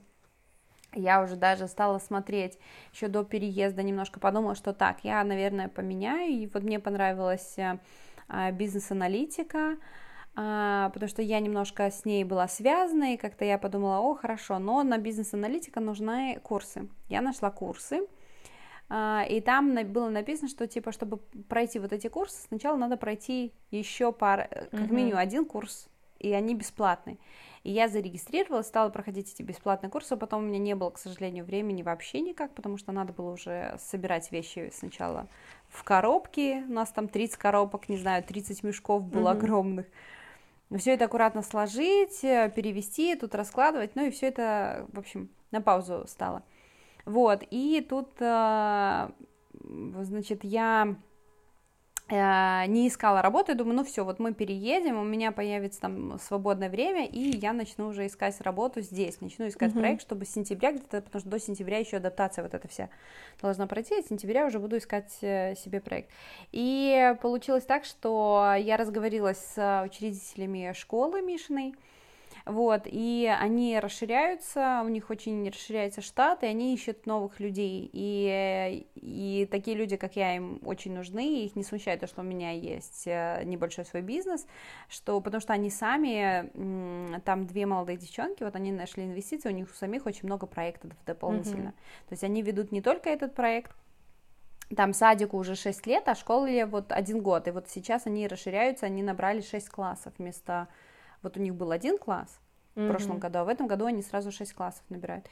S2: Я уже даже стала смотреть еще до переезда, немножко подумала, что так, я, наверное, поменяю. И вот мне понравилась э, а, бизнес-аналитика, потому что я немножко с ней была связана, и как-то я подумала, о, хорошо, но на бизнес-аналитика нужны курсы. Я нашла курсы, а, и там было написано, что типа, чтобы пройти вот эти курсы, сначала надо пройти еще пар, как mm-hmm. минимум один курс, и они бесплатные. И я зарегистрировалась, стала проходить эти бесплатные курсы, потом у меня не было, к сожалению, времени вообще никак, потому что надо было уже собирать вещи сначала в коробки, у нас там 30 коробок, не знаю, 30 мешков было mm-hmm. огромных, все это аккуратно сложить, э, перевести, тут раскладывать, ну и все это, в общем, на паузу стало. Вот, и тут, э, значит, я не искала работу, я думаю, ну все, вот мы переедем, у меня появится там свободное время, и я начну уже искать работу здесь, начну искать uh-huh. проект, чтобы с сентября где-то, потому что до сентября еще адаптация вот эта вся должна пройти, а с сентября уже буду искать э, себе проект. И получилось так, что я разговорилась с учредителями школы Мишиной, Вот, и они расширяются, у них очень расширяется штат, и они ищут новых людей. И, и такие люди, как я, им очень нужны, их не смущает то, что у меня есть э, небольшой свой бизнес, что, потому что они сами, там две молодые девчонки, вот они нашли инвестиции, у них у самих очень много проектов дополнительно. Mm-hmm. То есть они ведут не только этот проект, там садику уже 6 лет, а школе вот один год. И вот сейчас они расширяются, они набрали 6 классов вместо вот у них был один класс mm-hmm. в прошлом году, а в этом году они сразу шесть классов набирают.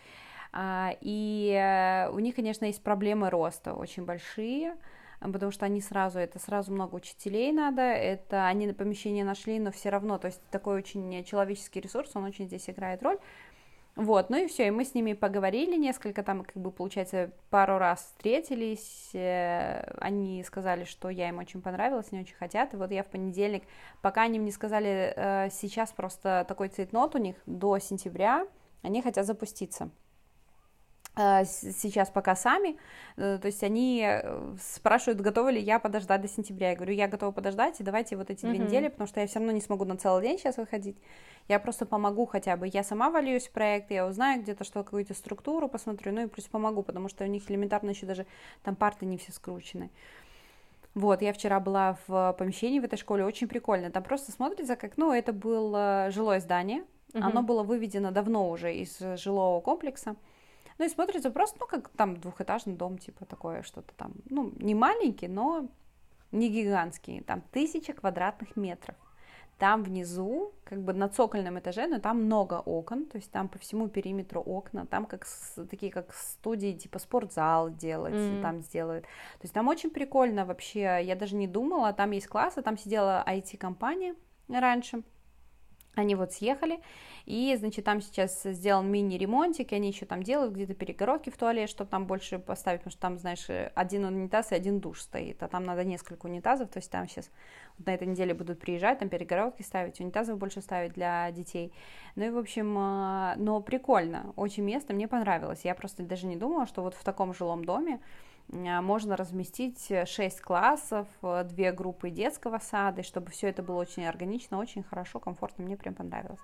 S2: А, и э, у них, конечно, есть проблемы роста очень большие, потому что они сразу, это сразу много учителей надо, это они на помещение нашли, но все равно, то есть такой очень человеческий ресурс, он очень здесь играет роль. Вот, ну и все, и мы с ними поговорили несколько, там, как бы, получается, пару раз встретились, э, они сказали, что я им очень понравилась, они очень хотят, и вот я в понедельник, пока они мне сказали, э, сейчас просто такой цейтнот у них до сентября, они хотят запуститься. Э, сейчас пока сами, э, то есть они э, спрашивают, готова ли я подождать до сентября. Я говорю, я готова подождать, и давайте вот эти mm-hmm. две недели, потому что я все равно не смогу на целый день сейчас выходить. Я просто помогу хотя бы. Я сама вольюсь в проект, я узнаю где-то что, какую-то структуру посмотрю, ну и плюс помогу, потому что у них элементарно еще даже там парты не все скручены. Вот, я вчера была в помещении в этой школе, очень прикольно. Там просто смотрится, как, ну, это было жилое здание, mm-hmm. оно было выведено давно уже из жилого комплекса. Ну и смотрится просто, ну, как там двухэтажный дом, типа такое что-то там, ну, не маленький, но не гигантский, там тысяча квадратных метров. Там внизу, как бы на цокольном этаже, но там много окон, то есть там по всему периметру окна, там как такие как студии, типа спортзал делать, mm-hmm. там сделают. То есть там очень прикольно вообще, я даже не думала, там есть классы, там сидела IT-компания раньше, они вот съехали, и, значит, там сейчас сделан мини-ремонтик, они еще там делают где-то перегородки в туалет, чтобы там больше поставить, потому что там, знаешь, один унитаз и один душ стоит, а там надо несколько унитазов, то есть там сейчас вот на этой неделе будут приезжать, там перегородки ставить, унитазов больше ставить для детей. Ну и, в общем, а, но прикольно, очень место, мне понравилось. Я просто даже не думала, что вот в таком жилом доме можно разместить 6 классов, 2 группы детского сада, и чтобы все это было очень органично, очень хорошо, комфортно, мне прям понравилось.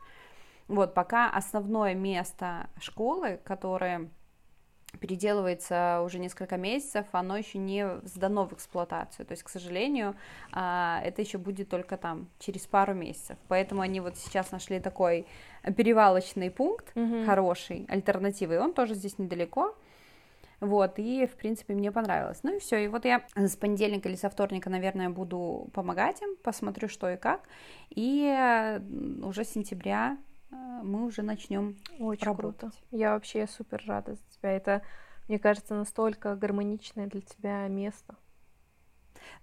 S2: Вот, пока основное место школы, которое переделывается уже несколько месяцев, оно еще не сдано в эксплуатацию. То есть, к сожалению, а, это еще будет только там через пару месяцев. Поэтому они вот сейчас нашли такой перевалочный пункт mm-hmm. хороший, альтернативы. Он тоже здесь недалеко. Вот, и, в принципе, мне понравилось. Ну и все, и вот я с понедельника или со вторника, наверное, буду помогать им, посмотрю, что и как, и уже с сентября э, мы уже начнем
S1: Очень
S2: работать.
S1: круто. Я вообще супер рада за тебя. Это, мне кажется, настолько гармоничное для тебя место.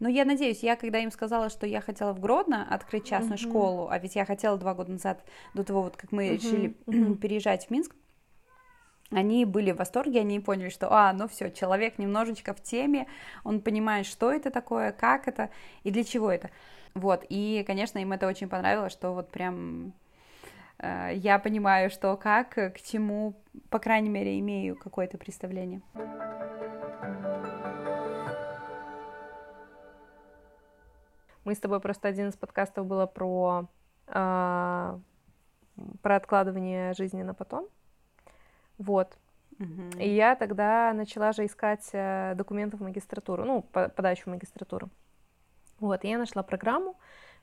S2: Но я надеюсь, я когда им сказала, что я хотела в Гродно открыть частную uh-huh. школу, а ведь я хотела два года назад, до того вот, как мы uh-huh. решили uh-huh. переезжать в Минск, они были в восторге, они поняли, что, а, ну все, человек немножечко в теме, он понимает, что это такое, как это и для чего это. Вот, и, конечно, им это очень понравилось, что вот прям э, я понимаю, что как, к чему, по крайней мере, имею какое-то представление.
S1: Мы с тобой просто один из подкастов было про, э, про откладывание жизни на потом. Вот. Угу. И я тогда начала же искать э, документы в магистратуру, ну, по подачу в магистратуру. Вот, и я нашла программу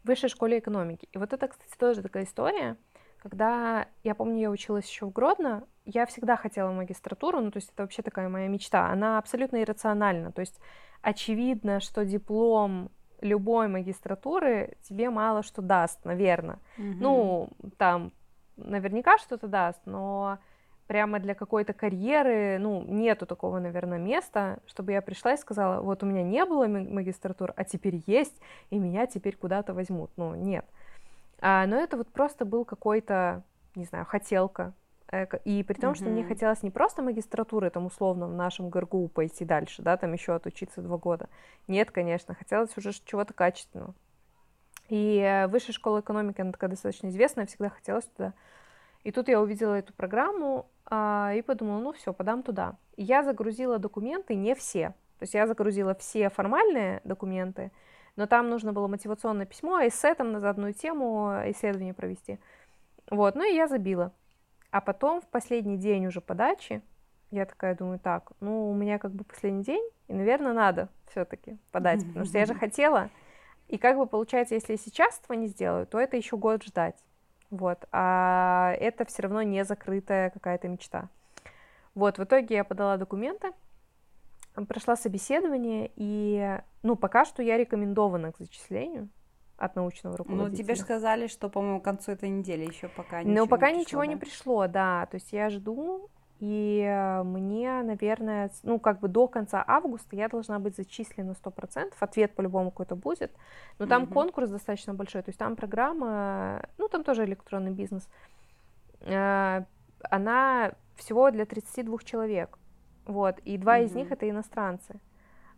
S1: в высшей школе экономики. И вот это, кстати, тоже такая история, когда, я помню, я училась еще в Гродно, я всегда хотела магистратуру, ну, то есть это вообще такая моя мечта. Она абсолютно иррациональна, то есть очевидно, что диплом любой магистратуры тебе мало что даст, наверное. Угу. Ну, там наверняка что-то даст, но прямо для какой-то карьеры, ну, нету такого, наверное, места, чтобы я пришла и сказала, вот у меня не было магистратуры, а теперь есть, и меня теперь куда-то возьмут. Ну, нет. А, но это вот просто был какой-то, не знаю, хотелка. И при том, mm-hmm. что мне хотелось не просто магистратуры, там, условно, в нашем ГРГУ пойти дальше, да, там еще отучиться два года. Нет, конечно, хотелось уже чего-то качественного. И э, высшая школа экономики, она такая достаточно известная, всегда хотелось туда. И тут я увидела эту программу, и подумала, ну все, подам туда. Я загрузила документы, не все. То есть я загрузила все формальные документы, но там нужно было мотивационное письмо, эссе там на заданную тему исследование провести. Вот, ну и я забила. А потом в последний день уже подачи я такая думаю, так, ну у меня как бы последний день, и, наверное, надо все-таки подать, потому что я же хотела. И как бы получается, если я сейчас этого не сделаю, то это еще год ждать. Вот. А это все равно не закрытая какая-то мечта. Вот, в итоге я подала документы, прошла собеседование, и, ну, пока что я рекомендована к зачислению от научного руководителя.
S2: Ну, тебе же сказали, что, по-моему, к концу этой недели еще пока ничего
S1: Ну, пока
S2: не пришло,
S1: ничего
S2: да?
S1: не пришло, да. То есть я жду, и э, мне, наверное, ну, как бы до конца августа я должна быть зачислена 100%. Ответ по-любому какой-то будет. Но там
S2: Мгм.
S1: конкурс достаточно большой. То есть там программа, ну, там тоже электронный бизнес. Э, Она всего для 32 человек. Вот. И два из них это иностранцы.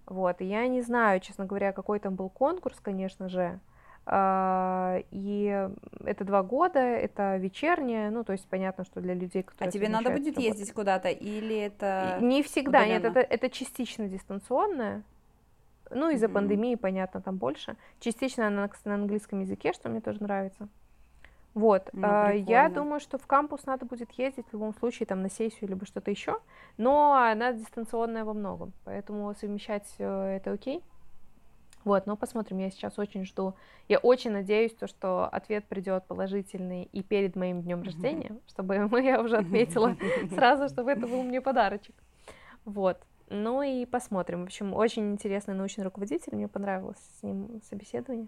S1: Вот. И я не знаю, честно говоря, какой там был конкурс, конечно же. А, И это два года, это вечернее, ну, то есть понятно, что для людей,
S2: А
S1: которые
S2: тебе надо будет
S1: работу.
S2: ездить куда-то, или это...
S1: Не всегда, нет,
S2: удаленно?
S1: это, это частично дистанционное. Ну, из-за
S2: Мгм.
S1: пандемии, понятно, там больше. Частично на, на английском языке, что мне тоже нравится. Вот,
S2: Ну,
S1: а, я думаю, что в кампус надо будет ездить в любом случае, там, на сессию, либо что-то еще, но она дистанционная во многом, поэтому совмещать э, это окей. Вот, но посмотрим, я сейчас очень жду. Я очень надеюсь, то, что ответ придет положительный и перед моим днем
S2: Мгм.
S1: рождения, чтобы я уже отметила сразу, чтобы это был мне подарочек. Вот. Ну и посмотрим. В общем, очень интересный научный руководитель. Мне понравилось с ним собеседование.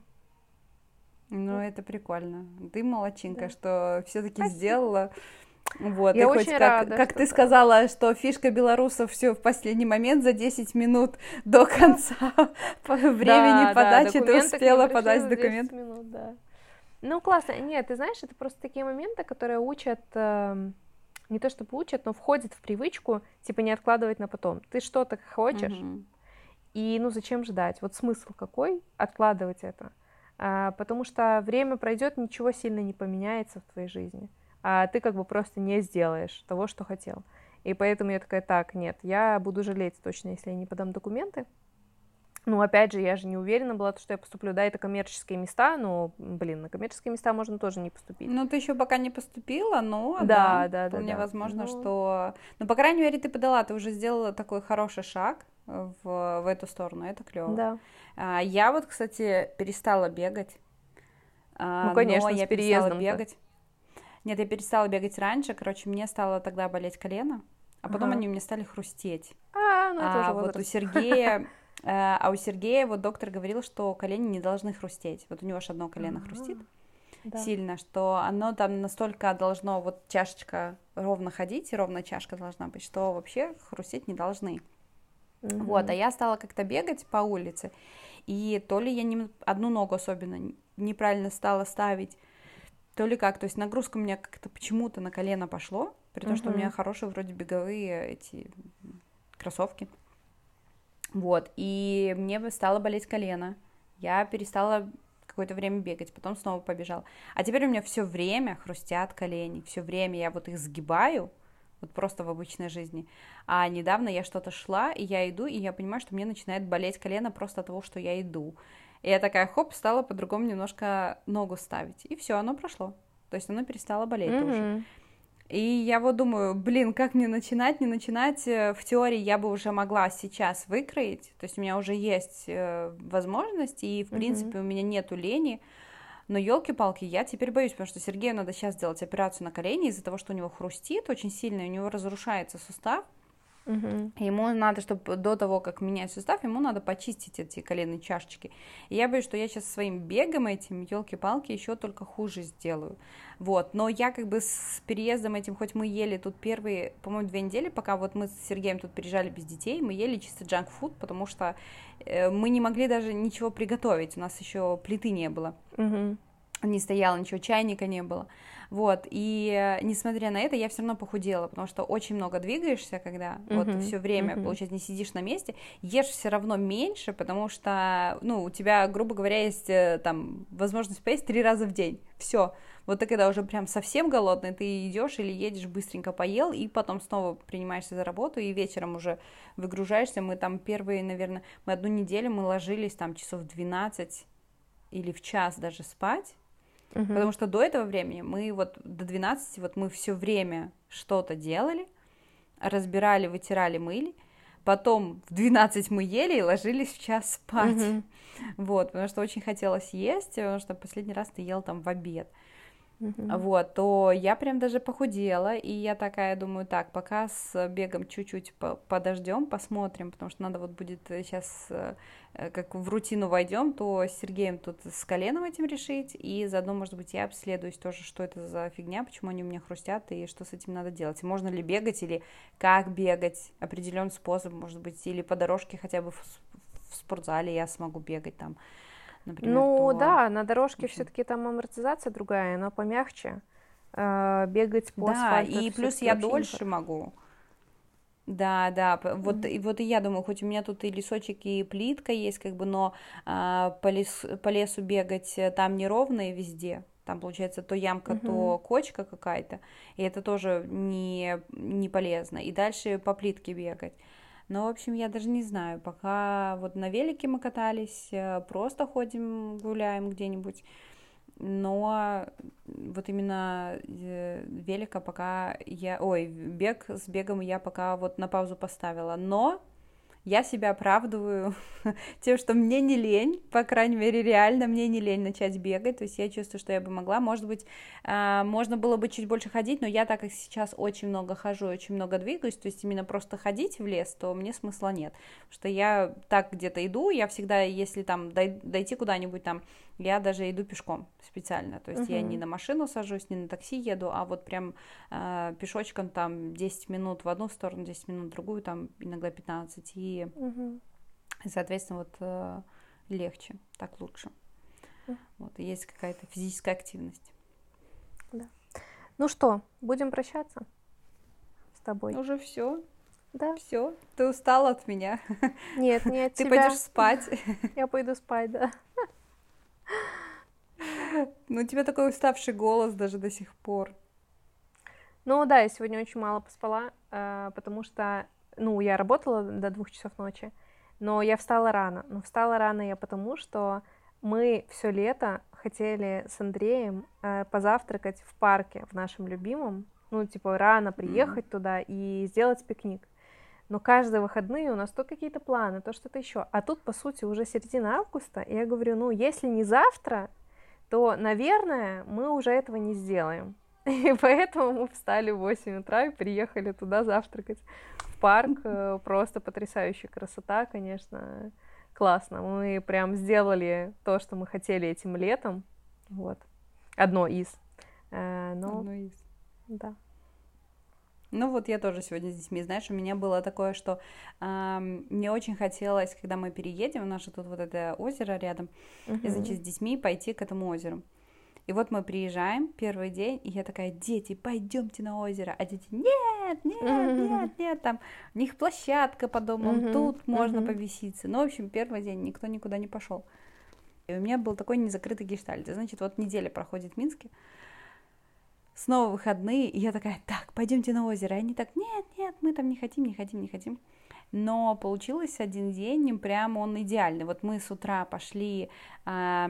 S2: Ну, это прикольно. Ты молодчинка,
S1: Да.
S2: что все-таки сделала. Вот,
S1: Я
S2: и хоть
S1: очень
S2: как,
S1: рада,
S2: как
S1: что
S2: ты
S1: да.
S2: сказала, что фишка белорусов все в последний момент за 10 минут до конца по времени
S1: Да, да,
S2: подачи ты
S1: к ним
S2: успела подать
S1: за 10
S2: документ.
S1: минут, да. Ну, классно. Нет, ты знаешь, это просто такие моменты, которые учат, эм, не то чтобы учат, но входят в привычку, типа, не откладывать на потом. Ты что-то хочешь,
S2: Мгм.
S1: И ну зачем ждать? Вот смысл какой откладывать это? А, потому что время пройдет, ничего сильно не поменяется в твоей жизни, а ты как бы просто не сделаешь того, что хотел. И поэтому я такая, так, нет, я буду жалеть точно, если я не подам документы. Ну, опять же, я же не уверена была, что я поступлю. Да, это коммерческие места, но, блин, на коммерческие места можно тоже не поступить.
S2: Ну, ты еще пока не поступила, но
S1: Да, да, да,
S2: вполне
S1: да.
S2: возможно,
S1: Ну.
S2: что... Ну, по крайней мере, ты подала, ты уже сделала такой хороший шаг в, в эту сторону, это клево.
S1: Да.
S2: А, я вот, кстати, перестала бегать. А,
S1: Ну, конечно,
S2: но
S1: с
S2: я перестала
S1: переездом-то.
S2: бегать. Нет, я перестала бегать раньше. Короче, мне стало тогда болеть колено, а потом
S1: Ага.
S2: они у меня стали хрустеть.
S1: А, ну это
S2: а
S1: уже
S2: вот у. Сергея, э, а у Сергея вот доктор говорил, что колени не должны хрустеть. Вот у него аж одно колено
S1: Ага.
S2: хрустит
S1: Да.
S2: сильно, что оно там настолько должно вот чашечка ровно ходить, и ровная чашка должна быть, что вообще хрустеть не должны. Вот, а я стала как-то бегать по улице, и то ли я не, одну ногу особенно неправильно стала ставить, то ли как, то есть нагрузка у меня как-то почему-то на колено пошло, при том, что у меня хорошие вроде беговые эти кроссовки. Вот, и мне стало болеть колено. Я перестала какое-то время бегать, потом снова побежал. А теперь у меня все время хрустят колени, все время я вот их сгибаю, вот просто в обычной жизни. А недавно я что-то шла, и я иду, и я понимаю, что мне начинает болеть колено просто от того, что я иду. И я такая, хоп, стала по-другому немножко ногу ставить. И все, оно прошло. То есть оно перестало болеть тоже.
S1: Мгм.
S2: И я вот думаю, блин, как мне начинать, не начинать? Э, В теории я бы уже могла сейчас выкроить, то есть у меня уже есть э, возможность, и в
S1: Мгм.
S2: принципе у меня нету лени. Но елки-палки, я теперь боюсь, потому что Сергею надо сейчас сделать операцию на колени из-за того, что у него хрустит очень сильно, и у него разрушается сустав. И Ему надо, чтобы до того, как менять сустав, ему надо почистить эти коленные чашечки. И я боюсь, что я сейчас своим бегом этим, елки-палки, еще только хуже сделаю. Вот, но я как бы с переездом этим, хоть мы ели тут первые, по-моему, две недели, пока вот мы с Сергеем тут переезжали без детей, мы ели чисто джанк-фуд, потому что э, мы не могли даже ничего приготовить, у нас еще плиты не было
S1: Мгм.
S2: Не стояло, ничего, чайника не было. Вот, и э, несмотря на это, я все равно похудела, потому что очень много двигаешься, когда вот
S1: Мгм,
S2: все время,
S1: мгм.
S2: получается, не сидишь на месте, ешь все равно меньше, потому что, ну, у тебя, грубо говоря, есть э, там возможность поесть три раза в день. Все. Вот ты когда уже прям совсем голодный, ты идешь или едешь, быстренько поел, и потом снова принимаешься за работу, и вечером уже выгружаешься. Мы там первые, наверное, мы одну неделю мы ложились там часов 12 или в час даже спать, Угу. Потому что до этого времени мы вот до 12, вот мы все время что-то делали, разбирали, вытирали, мыли, потом в 12 мы ели и ложились в час спать. Угу. Вот, потому что очень хотелось есть, потому что последний раз ты ел там в обед. Uh-huh. Вот, то я прям даже похудела, и я такая думаю, так, пока с бегом чуть-чуть подождем, посмотрим, потому что надо вот будет сейчас, э, э, как в рутину войдем, то с Сергеем тут с коленом этим решить, и заодно, может быть, я обследуюсь тоже, что это за фигня, почему они у меня хрустят, и что с этим надо делать, можно ли бегать, или как бегать, определенный способ, может быть, или по дорожке хотя бы в, спортзале я смогу бегать там,
S1: например. Ну то... да, на дорожке все-таки там амортизация другая, но помягче. Э, бегать по
S2: да, асфальту. и плюс я дольше не... могу. Да, да, вот, mm-hmm. и вот и я думаю, хоть у меня тут и лесочек, и плитка есть, как бы, но а, по, лес, по лесу бегать э, там неровно и везде. Там получается то ямка, mm-hmm. то кочка какая-то, и это тоже не, не полезно. И дальше по плитке бегать. Но, в общем, я даже не знаю, пока вот на велике мы катались, э, просто ходим, гуляем где-нибудь, но вот именно э, велика пока я, ой, бег с бегом я пока вот на паузу поставила, но я себя оправдываю тем, что мне не лень, по крайней мере, реально мне не лень начать бегать, то есть я чувствую, что я бы могла, может быть, а, можно было бы чуть больше ходить, но я так как сейчас очень много хожу, очень много двигаюсь, то есть именно просто ходить в лес, то мне смысла нет, что я так где-то иду, я всегда, если там дойти куда-нибудь там, я даже иду пешком специально, то есть uh-huh. я не на машину сажусь, не на такси еду, а вот прям э, пешочком там 10 минут в одну сторону, 10 минут в другую, там иногда 15, и, uh-huh. соответственно, вот э, легче, так лучше. Uh-huh. Вот, есть какая-то физическая активность.
S1: Да. Ну что, будем прощаться с тобой?
S2: Уже все.
S1: Да.
S2: Все, ты устала от меня.
S1: Нет, не от
S2: Ты тебя. пойдешь спать.
S1: Я пойду спать, да.
S2: Ну, у тебя такой уставший голос даже до сих пор.
S1: Ну да, я сегодня очень мало поспала, э, потому что, ну, я работала до двух часов ночи, но я встала рано. Но встала рано я потому, что мы все лето хотели с Андреем э, позавтракать в парке, в нашем любимом, ну, типа, рано приехать mm-hmm. туда и сделать пикник. Но каждые выходные у нас то какие-то планы, то что-то еще. А тут, по сути, уже середина августа, и я говорю, ну, если не завтра, то, наверное, мы уже этого не сделаем. И поэтому мы встали в 8 утра и приехали туда завтракать в парк. Э, просто потрясающая красота, конечно, классно. Мы прям сделали то, что мы хотели этим летом. Вот. Одно из.
S2: Э, но... Одно из.
S1: Да.
S2: Ну вот я тоже сегодня с детьми, знаешь, у меня было такое, что э, мне очень хотелось, когда мы переедем, у нас же тут вот это озеро рядом, uh-huh. и, значит, с детьми пойти к этому озеру. И вот мы приезжаем первый день, и я такая, дети, пойдемте на озеро, а дети, нет, нет, нет, нет, там у них площадка по дому, uh-huh. тут можно uh-huh. повеситься. Ну, в общем, первый день никто никуда не пошел. И у меня был такой незакрытый гештальт. Значит, вот неделя проходит в Минске, снова выходные, и я такая, так, пойдемте на озеро. И они так, нет, нет, мы там не хотим, не хотим, не хотим. Но получилось один день, прям он идеальный. Вот мы с утра пошли, а,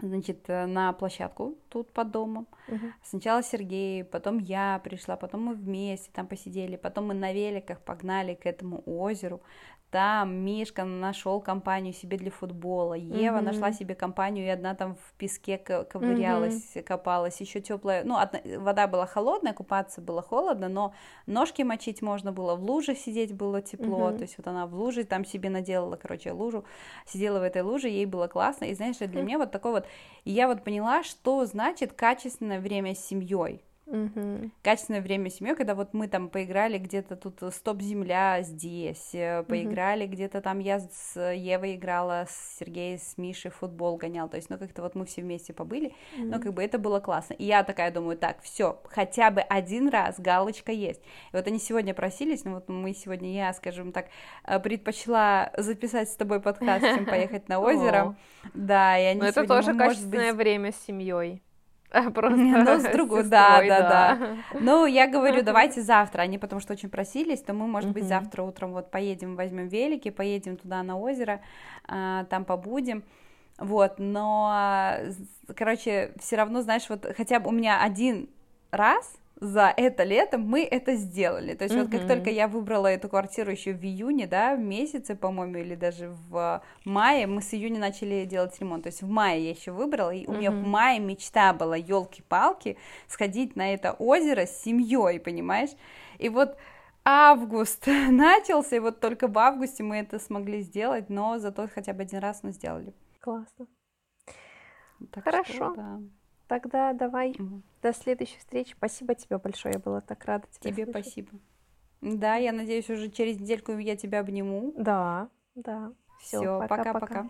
S2: значит, на площадку тут под домом. Uh-huh. Сначала Сергей, потом я пришла, потом мы вместе там посидели, потом мы на великах погнали к этому озеру там Мишка нашел компанию себе для футбола, Ева mm-hmm. нашла себе компанию, и одна там в песке ковырялась, mm-hmm. копалась, еще теплая, ну, одна, вода была холодная, купаться было холодно, но ножки мочить можно было, в луже сидеть было тепло, mm-hmm. то есть вот она в луже там себе наделала, короче, лужу, сидела в этой луже, ей было классно, и знаешь, для mm-hmm. меня вот такой вот, я вот поняла, что значит качественное время с семьей,
S1: Угу.
S2: Качественное время с семьей, когда вот мы там поиграли где-то тут стоп-земля здесь, э, поиграли угу. где-то там я с Евой играла, с Сергеем, с Мишей футбол гонял, то есть, ну, как-то вот мы все вместе побыли, угу. но как бы это было классно. И я такая думаю, так, все, хотя бы один раз галочка есть. И вот они сегодня просились, ну вот мы сегодня, я, скажем так, э, предпочла записать с тобой подкаст, чем поехать на озеро. Да, и они
S1: Но это тоже качественное время с семьей. Просто
S2: ну, с другой, да, да, да. Ну, я говорю, давайте завтра. Они потому что очень просились, то мы, может быть, завтра утром вот поедем, возьмем велики, поедем туда на озеро, а, там побудем. Вот, но, короче, все равно, знаешь, вот хотя бы у меня один раз за это лето мы это сделали. То есть mm-hmm. вот как только я выбрала эту квартиру еще в июне, да, в месяце, по-моему, или даже в мае, мы с июня начали делать ремонт. То есть в мае я еще выбрала, и у меня в мае мечта была, елки-палки, сходить на это озеро с семьей, понимаешь? И вот август начался, и вот только в августе мы это смогли сделать, но зато хотя бы один раз мы сделали.
S1: Классно. Так Хорошо. Что, да. Тогда давай угу. до следующей встречи. Спасибо тебе большое, я была так рада
S2: тебя Тебе слышать. спасибо. Да, я надеюсь, уже через недельку я тебя обниму.
S1: Да, да.
S2: Все, пока-пока.